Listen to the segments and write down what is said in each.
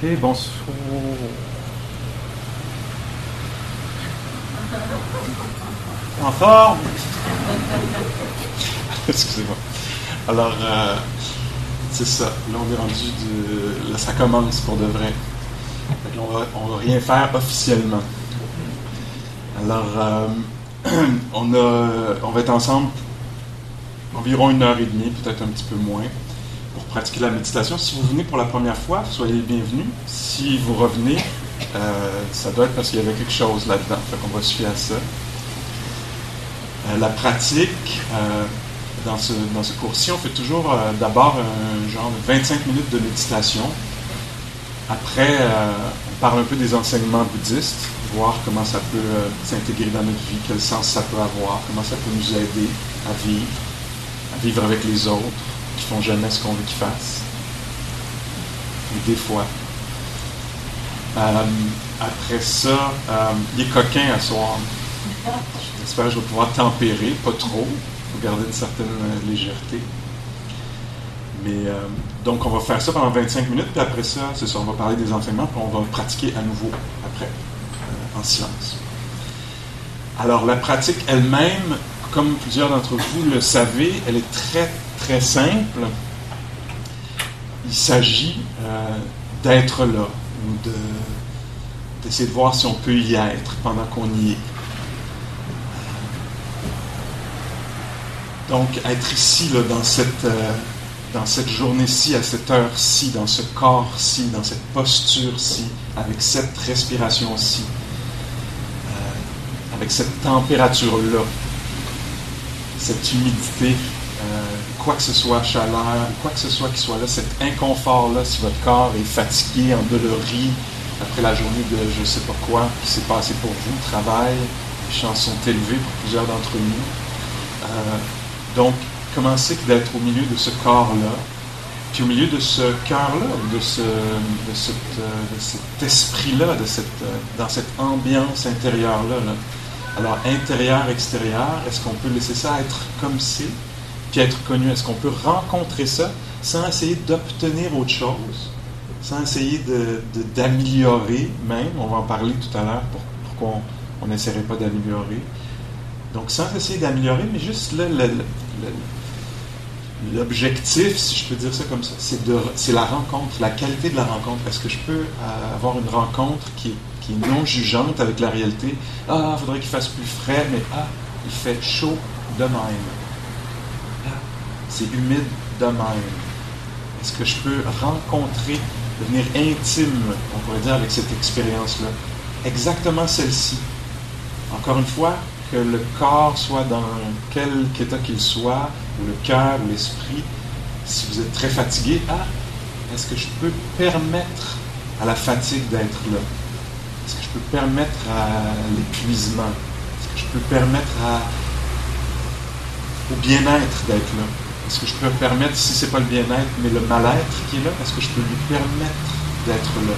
Bonsoir. En forme? Excusez-moi. Alors, euh, c'est ça. Là, on est rendu de. Là, ça commence pour de vrai. On, va, on va rien faire officiellement. Alors, euh, on, a, on va être ensemble environ une heure et demie, peut-être un petit peu moins, pratiquer la méditation. Si vous venez pour la première fois, soyez bienvenus. Si vous revenez, euh, ça doit être parce qu'il y avait quelque chose là-dedans. Fait qu'on va se ça. Euh, la pratique, euh, dans ce, dans ce cours-ci, on fait toujours d'abord un genre de 25 minutes de méditation. Après, on parle un peu des enseignements bouddhistes, voir comment ça peut s'intégrer dans notre vie, quel sens ça peut avoir, comment ça peut nous aider à vivre, à vivre avec les autres font jamais ce qu'on veut qu'ils fassent. Ou des fois. Euh, après ça, euh, il est coquin à soir. J'espère que je vais pouvoir tempérer, pas trop, pour garder une certaine euh, légèreté. Mais euh, donc, on va faire ça pendant 25 minutes, puis après ça, c'est ça, on va parler des enseignements, puis on va pratiquer à nouveau après, en silence. Alors, la pratique elle-même, comme plusieurs d'entre vous le savez, elle est très, très simple. Il s'agit euh, d'être là, ou de, d'essayer de voir si on peut y être pendant qu'on y est. Donc, être ici, là, dans cette, euh, cette journée-ci, à cette heure-ci, dans ce corps-ci, dans cette posture-ci, avec cette respiration-ci, euh, avec cette température-là, cette humidité, euh, quoi que ce soit, chaleur, quoi que ce soit qui soit là, cet inconfort-là, si votre corps est fatigué, endolori, après la journée de je ne sais pas quoi qui s'est passé pour vous, travail, les chances sont élevées pour plusieurs d'entre nous. Euh, donc, commencez d'être au milieu de ce corps-là, puis au milieu de ce cœur-là, de, euh, cet esprit-là, euh, dans cette ambiance intérieure-là. là. Alors, intérieur, extérieur, est-ce qu'on peut laisser ça être comme c'est, puis être connu? Est-ce qu'on peut rencontrer ça sans essayer d'obtenir autre chose, sans essayer de- de- d'améliorer même? On va en parler tout à l'heure pour, pourquoi on n'essaierait pas d'améliorer. Donc, sans essayer d'améliorer, mais juste l'objectif, si je peux dire ça comme ça, c'est de- c'est la rencontre, la qualité de la rencontre. Est-ce que je peux euh, avoir une rencontre qui est, qui est non jugeante avec la réalité? Ah, il faudrait qu'il fasse plus frais, mais ah, il fait chaud de même. Ah, c'est humide de même. Est-ce que je peux rencontrer, devenir intime, on pourrait dire, avec cette expérience-là? Exactement celle-ci. Encore une fois, que le corps soit dans quelque état qu'il soit, ou le cœur, ou l'esprit, si vous êtes très fatigué, ah, est-ce que je peux permettre à la fatigue d'être là? Je peux permettre à l'épuisement? Est-ce que je peux permettre au bien-être d'être là? Est-ce que je peux permettre, si c'est pas le bien-être, mais le mal-être qui est là, est-ce que je peux lui permettre d'être là?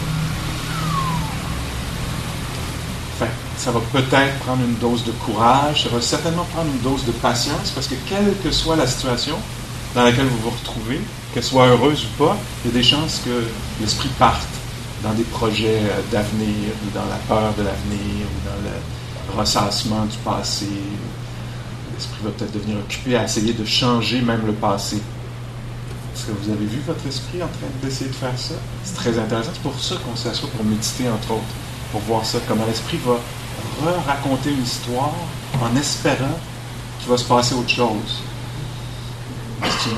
Enfin, ça va peut-être prendre une dose de courage, ça va certainement prendre une dose de patience, parce que quelle que soit la situation dans laquelle vous vous retrouvez, qu'elle soit heureuse ou pas, il y a des chances que l'esprit parte dans des projets euh, d'avenir, ou dans la peur de l'avenir, ou dans le ressassement du passé. L'esprit va peut-être devenir occupé à essayer de changer même le passé. Est-ce que vous avez vu votre esprit en train d'essayer de faire ça? C'est très intéressant. C'est pour ça qu'on s'assoit pour méditer, entre autres, pour voir ça, comment l'esprit va re-raconter une histoire en espérant qu'il va se passer autre chose.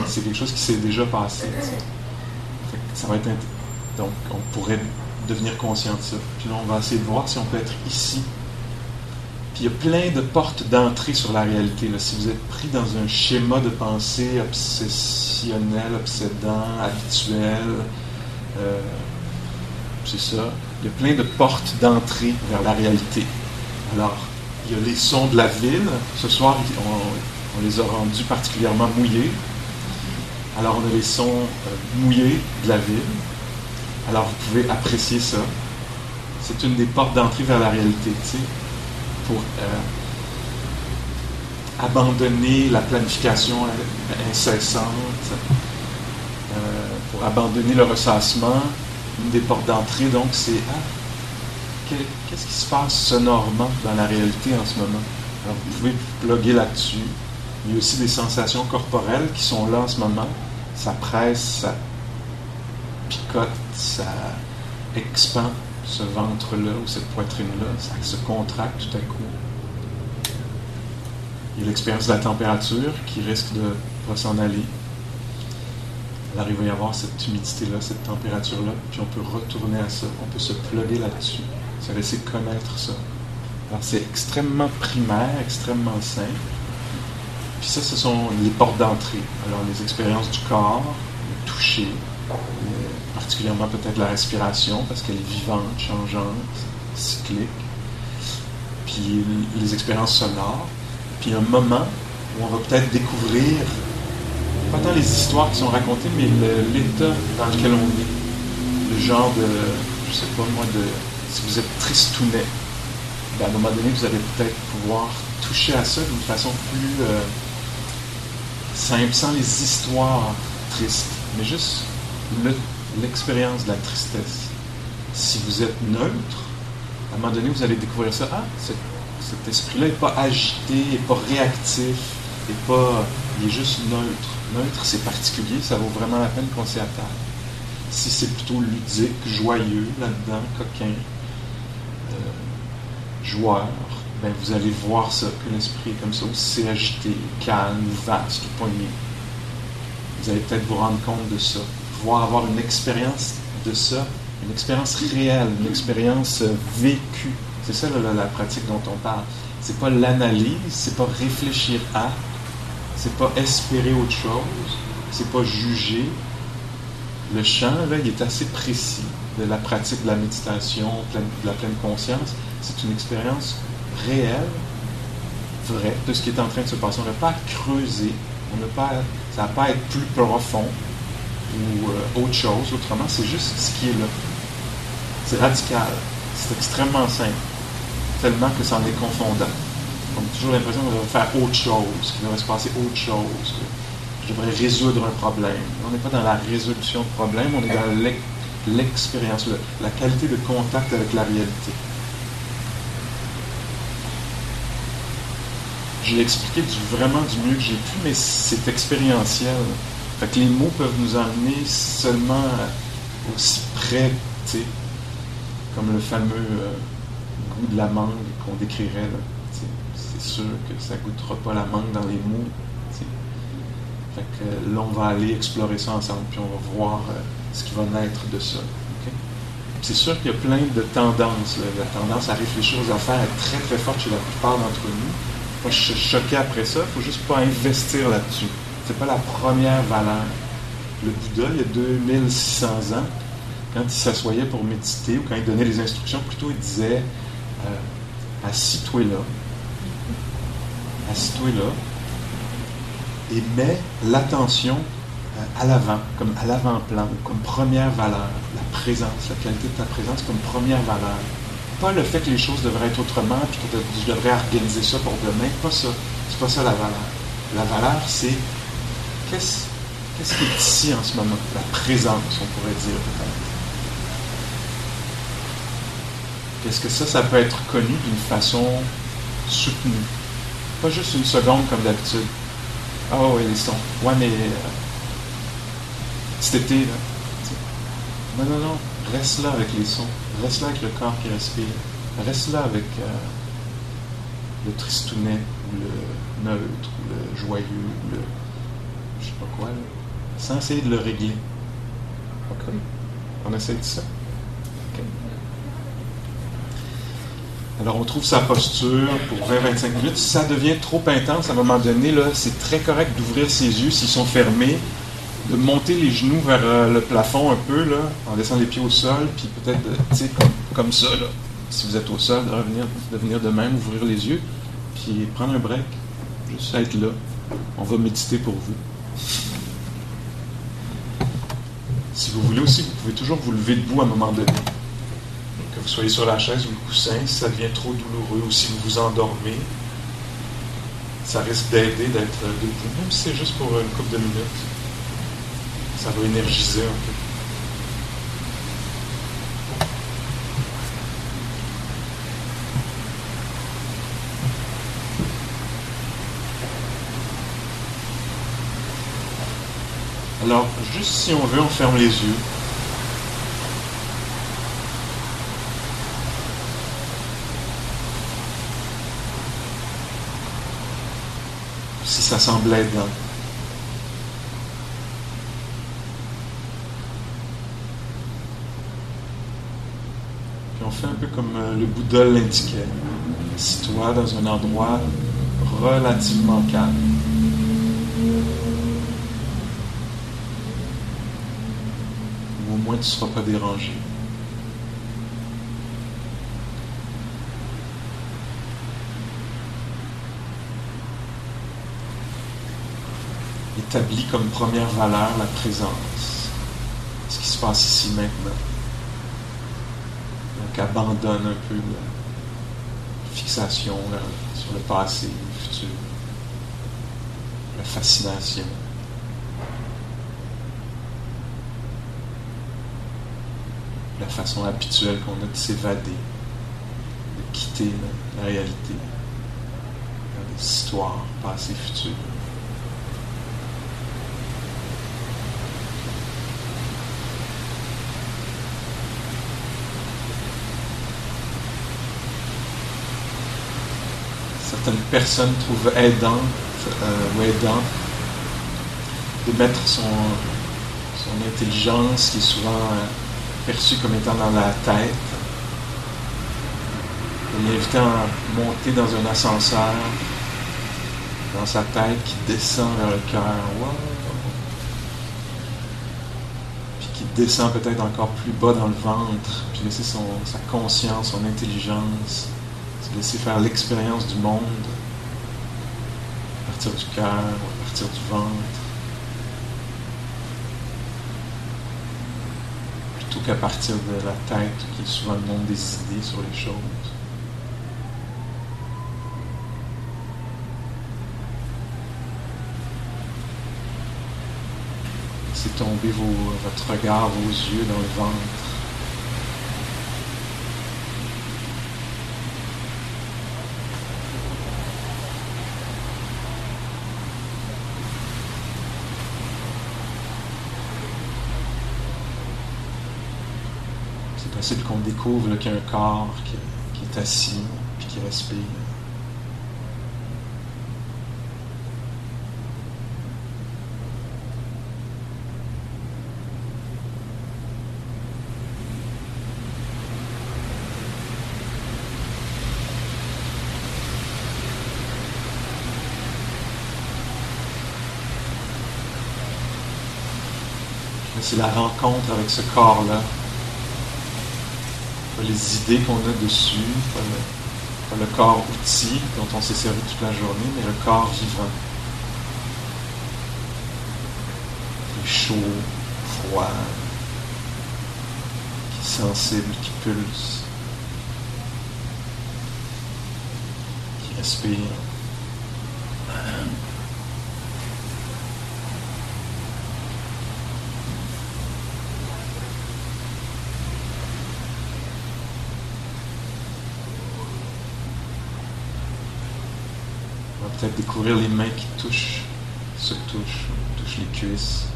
C'est quelque chose qui s'est déjà passé. ça va être int- Donc, on pourrait devenir conscient de ça. Puis là, on va essayer de voir si on peut être ici. Puis il y a plein de portes d'entrée sur la réalité. Si vous êtes pris dans un schéma de pensée obsessionnel, obsédant, habituel, euh, c'est ça. Il y a plein de portes d'entrée vers la réalité. Alors, il y a les sons de la ville. Ce soir, on, les a rendus particulièrement mouillés. Alors, on a les sons euh, mouillés de la ville. Alors, vous pouvez apprécier ça. C'est une des portes d'entrée vers la réalité, pour euh, abandonner la planification incessante, euh, pour abandonner le ressassement. Une des portes d'entrée, donc, c'est ah, qu'est-ce qui se passe sonorement dans la réalité en ce moment? Alors, vous pouvez plugger là-dessus. Il y a aussi des sensations corporelles qui sont là en ce moment. Ça presse, ça picote, ça expand ce ventre-là ou cette poitrine-là, ça se contracte tout à coup. Il y a l'expérience de la température qui risque de pas s'en aller. Alors il va y avoir cette humidité-là, cette température-là, puis on peut retourner à ça, on peut se plugger là-dessus, se laisser connaître ça. Alors c'est extrêmement primaire, extrêmement simple. Puis ça, ce sont les portes d'entrée. Alors les expériences du corps, le toucher, particulièrement peut-être la respiration, parce qu'elle est vivante, changeante, cyclique. Puis les expériences sonores. Puis un moment où on va peut-être découvrir, pas tant les histoires qui sont racontées, mais l'état dans lequel on est. Le genre de, je sais pas moi, de, si vous êtes tristounet, ben à un moment donné, vous allez peut-être pouvoir toucher à ça d'une façon plus euh, simple, sans les histoires tristes, mais juste l'expérience de la tristesse. Si vous êtes neutre, à un moment donné, vous allez découvrir ça. Ah, cet, esprit-là n'est pas agité, n'est pas réactif, n'est pas, il est juste neutre. Neutre, c'est particulier, ça vaut vraiment la peine qu'on s'y attelle. Si c'est plutôt ludique, joyeux là-dedans, coquin, euh, joueur, ben vous allez voir ça, que l'esprit est comme ça, aussi agité, calme, vaste, poigné. Vous allez peut-être vous rendre compte de ça pouvoir avoir une expérience de ça, une expérience réelle, une expérience euh, vécue. C'est ça la, pratique dont on parle. C'est pas l'analyse, c'est pas réfléchir à, c'est pas espérer autre chose, c'est pas juger. Le champ, là, il est assez précis de la pratique de la méditation, de la pleine conscience. C'est une expérience réelle, vraie, de ce qui est en train de se passer. On n'a pas à creuser, on n'a pas, ça n'a pas être plus profond, ou euh, autre chose. Autrement, c'est juste ce qui est là. C'est radical. C'est extrêmement simple. Tellement que ça en est confondant. On a toujours l'impression qu'on devrait faire autre chose, qu'il devrait se passer autre chose, que je devrais résoudre un problème. On n'est pas dans la résolution de problème, on est dans l'expérience, la qualité de contact avec la réalité. J'ai expliqué vraiment du mieux que j'ai pu, mais c'est expérientiel les mots peuvent nous emmener seulement aussi près, comme le fameux euh, goût de la mangue qu'on décrirait. C'est sûr que ça goûtera pas la mangue dans les mots. Fait que là, on va aller explorer ça ensemble, puis on va voir euh, ce qui va naître de ça. C'est sûr qu'il y a plein de tendances. La tendance à réfléchir aux affaires est très très forte chez la plupart d'entre nous. Moi, je suis choqué après ça. Il ne faut juste pas investir là-dessus c'est pas la première valeur. Le Bouddha, il y a 2600 ans, quand il s'assoyait pour méditer ou quand il donnait les instructions, plutôt il disait euh, Assis-toi là, assis-toi là, et mets l'attention euh, à l'avant, comme à l'avant-plan, comme première valeur, la présence, la qualité de ta présence comme première valeur. Pas le fait que les choses devraient être autrement, puis que tu devrais organiser ça pour demain, pas ça. C'est pas ça la valeur. La valeur, c'est Qu'est-ce qui est ici en ce moment? La présence, on pourrait dire peut-être. Qu'est-ce que ça, ça peut être connu d'une façon soutenue? Pas juste une seconde comme d'habitude. Ah oh, oui, les sons. Ouais, mais euh, cet été, là. Non, non, non. Reste là avec les sons. Reste là avec le corps qui respire. Reste là avec euh, le tristounet, ou le neutre, ou le joyeux, le je sais pas quoi, sans essayer de le régler. OK? On essaie de ça. Alors, on trouve sa posture pour 20-25 minutes. Si ça devient trop intense à un moment donné, c'est très correct d'ouvrir ses yeux s'ils sont fermés de monter les genoux vers euh, le plafond un peu, là, en laissant les pieds au sol, puis peut-être, tu sais, comme, comme ça, là. Si vous êtes au sol, de revenir, de venir de même, ouvrir les yeux, puis prendre un break, juste être là. On va méditer pour vous. Si vous voulez aussi, vous pouvez toujours vous lever debout à un moment donné. Que vous soyez sur la chaise ou le coussin, si ça devient trop douloureux ou si vous vous endormez, ça risque d'aider d'être debout, même si c'est juste pour une couple de minutes. Ça va énergiser un peu. Alors, juste si on veut, on ferme les yeux. Si ça semble aidant. Puis on fait un peu comme euh, le Bouddha l'indiquait. Assis-toi dans un endroit relativement calme. Tu ne seras pas dérangé. Établis comme première valeur la présence, ce qui se passe ici maintenant. Donc abandonne un peu la fixation sur le passé, le futur, la fascination. La façon habituelle qu'on a de s'évader, de quitter la, réalité, des histoires passées, futures. Certaines personnes trouvent aidant euh, ou aidant de mettre son, son intelligence qui est souvent euh, perçu comme étant dans la tête. Il l'invitait à monter dans un ascenseur, dans sa tête qui descend vers le cœur. Puis qui descend peut-être encore plus bas dans le ventre, puis laisser sa conscience, son intelligence, se laisser faire l'expérience du monde à partir du cœur, à partir du ventre. Plutôt qu'à partir de la tête, qui est souvent le des idées sur les choses. Laissez tomber vos, votre regard, vos yeux dans le ventre. C'est qu'on découvre qu'il y a un corps qui, est assis puis qui respire. C'est la rencontre avec ce corps-là les idées qu'on a dessus, pas le, corps outil dont on s'est servi toute la journée, mais le corps vivant. Qui est chaud, froid, qui est sensible, qui pulse, qui respire. Peut-être découvrir les mains qui touchent, se touchent, touchent les cuisses.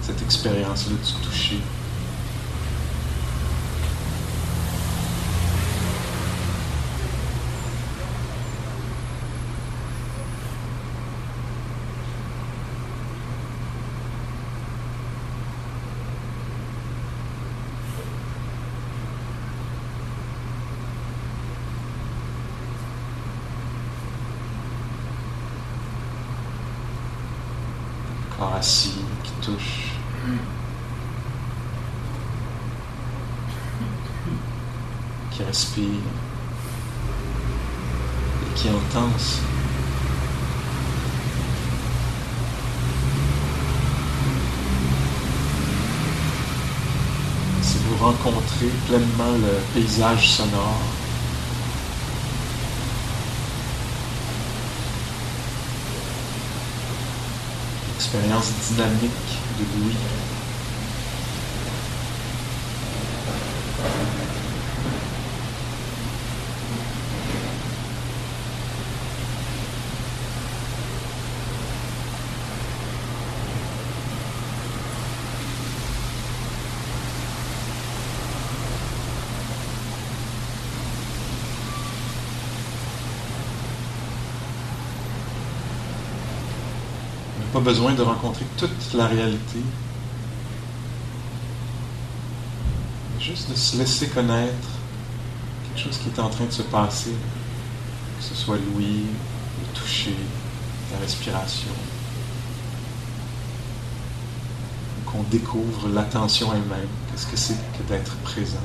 Cette expérience-là du toucher. assis, qui touche. Qui respire et qui entend Si vous pleinement le paysage sonore, expérience dynamique de Louis. pas besoin de rencontrer toute la réalité. Juste de se laisser connaître quelque chose qui est en train de se passer, que ce soit l'ouïe, le toucher, la respiration. Qu'on découvre l'attention elle-même. Qu'est-ce que c'est que d'être présent?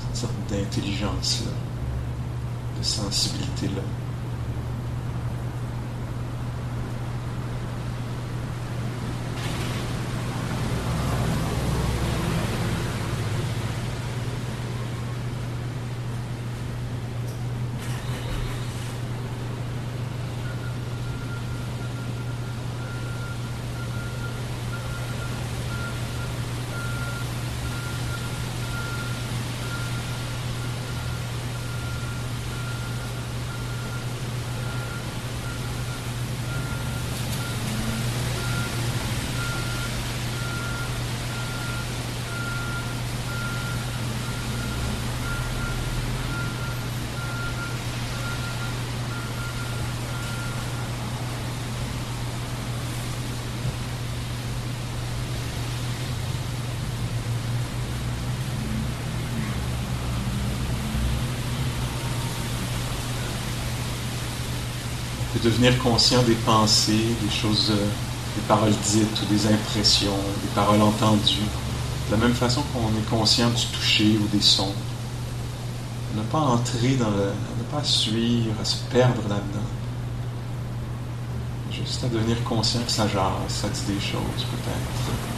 Cette sorte d'intelligence-là, de sensibilité-là. De devenir conscient des pensées, des choses, euh, des paroles dites ou des impressions, des paroles entendues, de la même façon qu'on est conscient du toucher ou des sons. Ne pas entrer dans le. ne pas suivre, à se perdre là-dedans. Juste à devenir conscient que ça jase, ça dit des choses peut-être.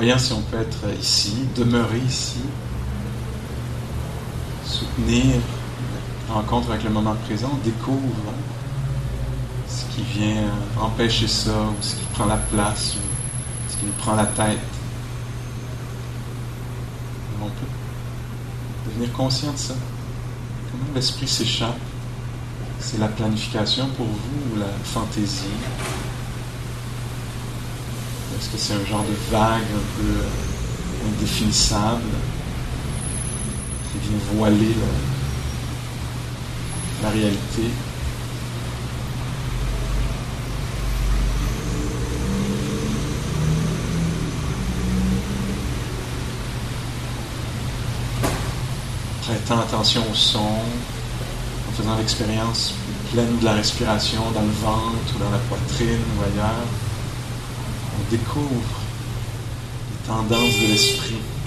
Voyant si on peut être ici, demeurer ici, soutenir la rencontre avec le moment présent, découvre ce qui vient empêcher ça, ou ce qui prend la place, ou ce qui nous prend la tête. On peut devenir conscient de ça. Comment l'esprit s'échappe? C'est la planification pour vous ou la fantaisie? Est-ce que c'est un genre de vague un peu euh, indéfinissable? Qui vient voiler la, réalité. Prêtant attention au son, en faisant l'expérience pleine de la respiration dans le ventre ou dans la poitrine ou ailleurs découvre les tendances de l'esprit.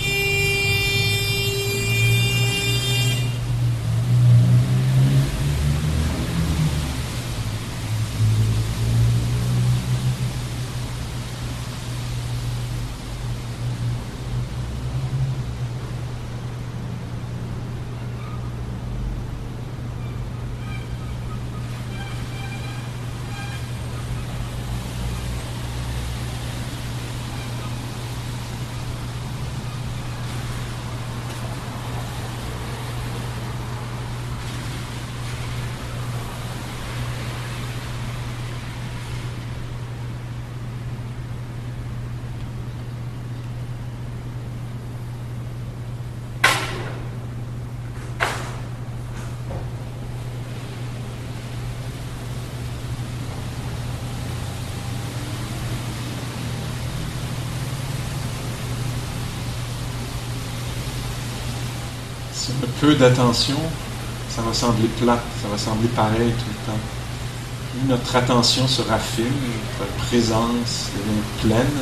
Un peu d'attention, ça va sembler plate, ça va sembler pareil tout le temps. Plus notre attention se raffine, notre présence devient pleine,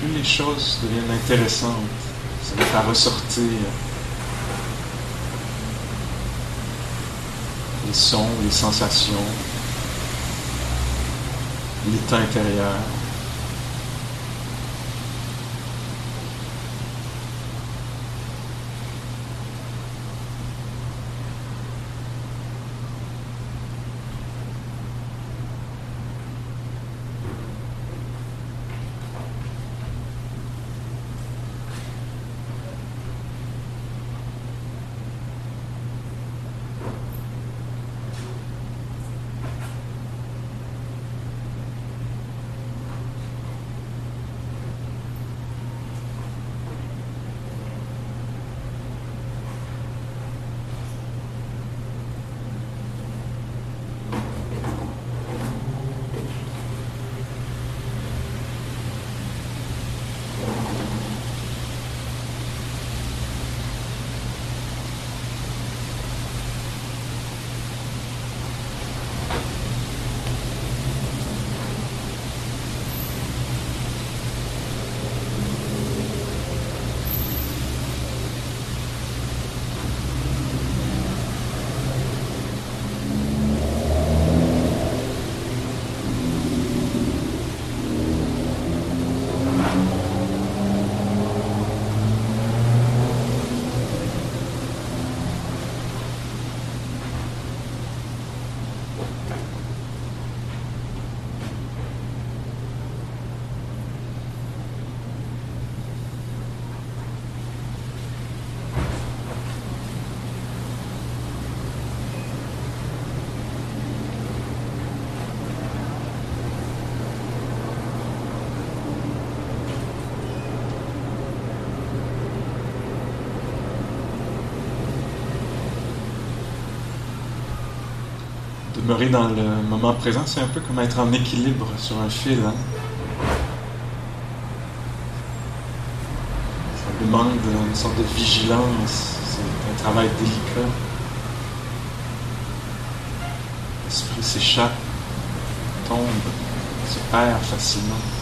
plus les choses deviennent intéressantes. Ça va ressortir les sons, les sensations, l'état intérieur. Dans le moment présent, c'est un peu comme être en équilibre sur un fil. Hein. Ça demande une sorte de vigilance, c'est un travail délicat. L'esprit s'échappe, tombe, se perd facilement.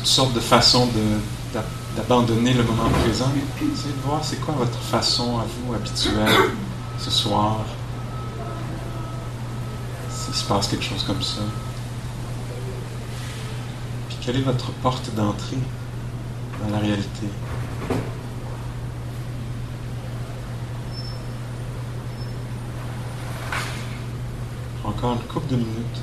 Toutes sortes de façons d'abandonner le moment présent. Essayez de voir c'est quoi votre façon à vous habituelle ce soir. S'il se passe quelque chose comme ça. Puis quelle est votre porte d'entrée dans la réalité? Encore une couple de minutes.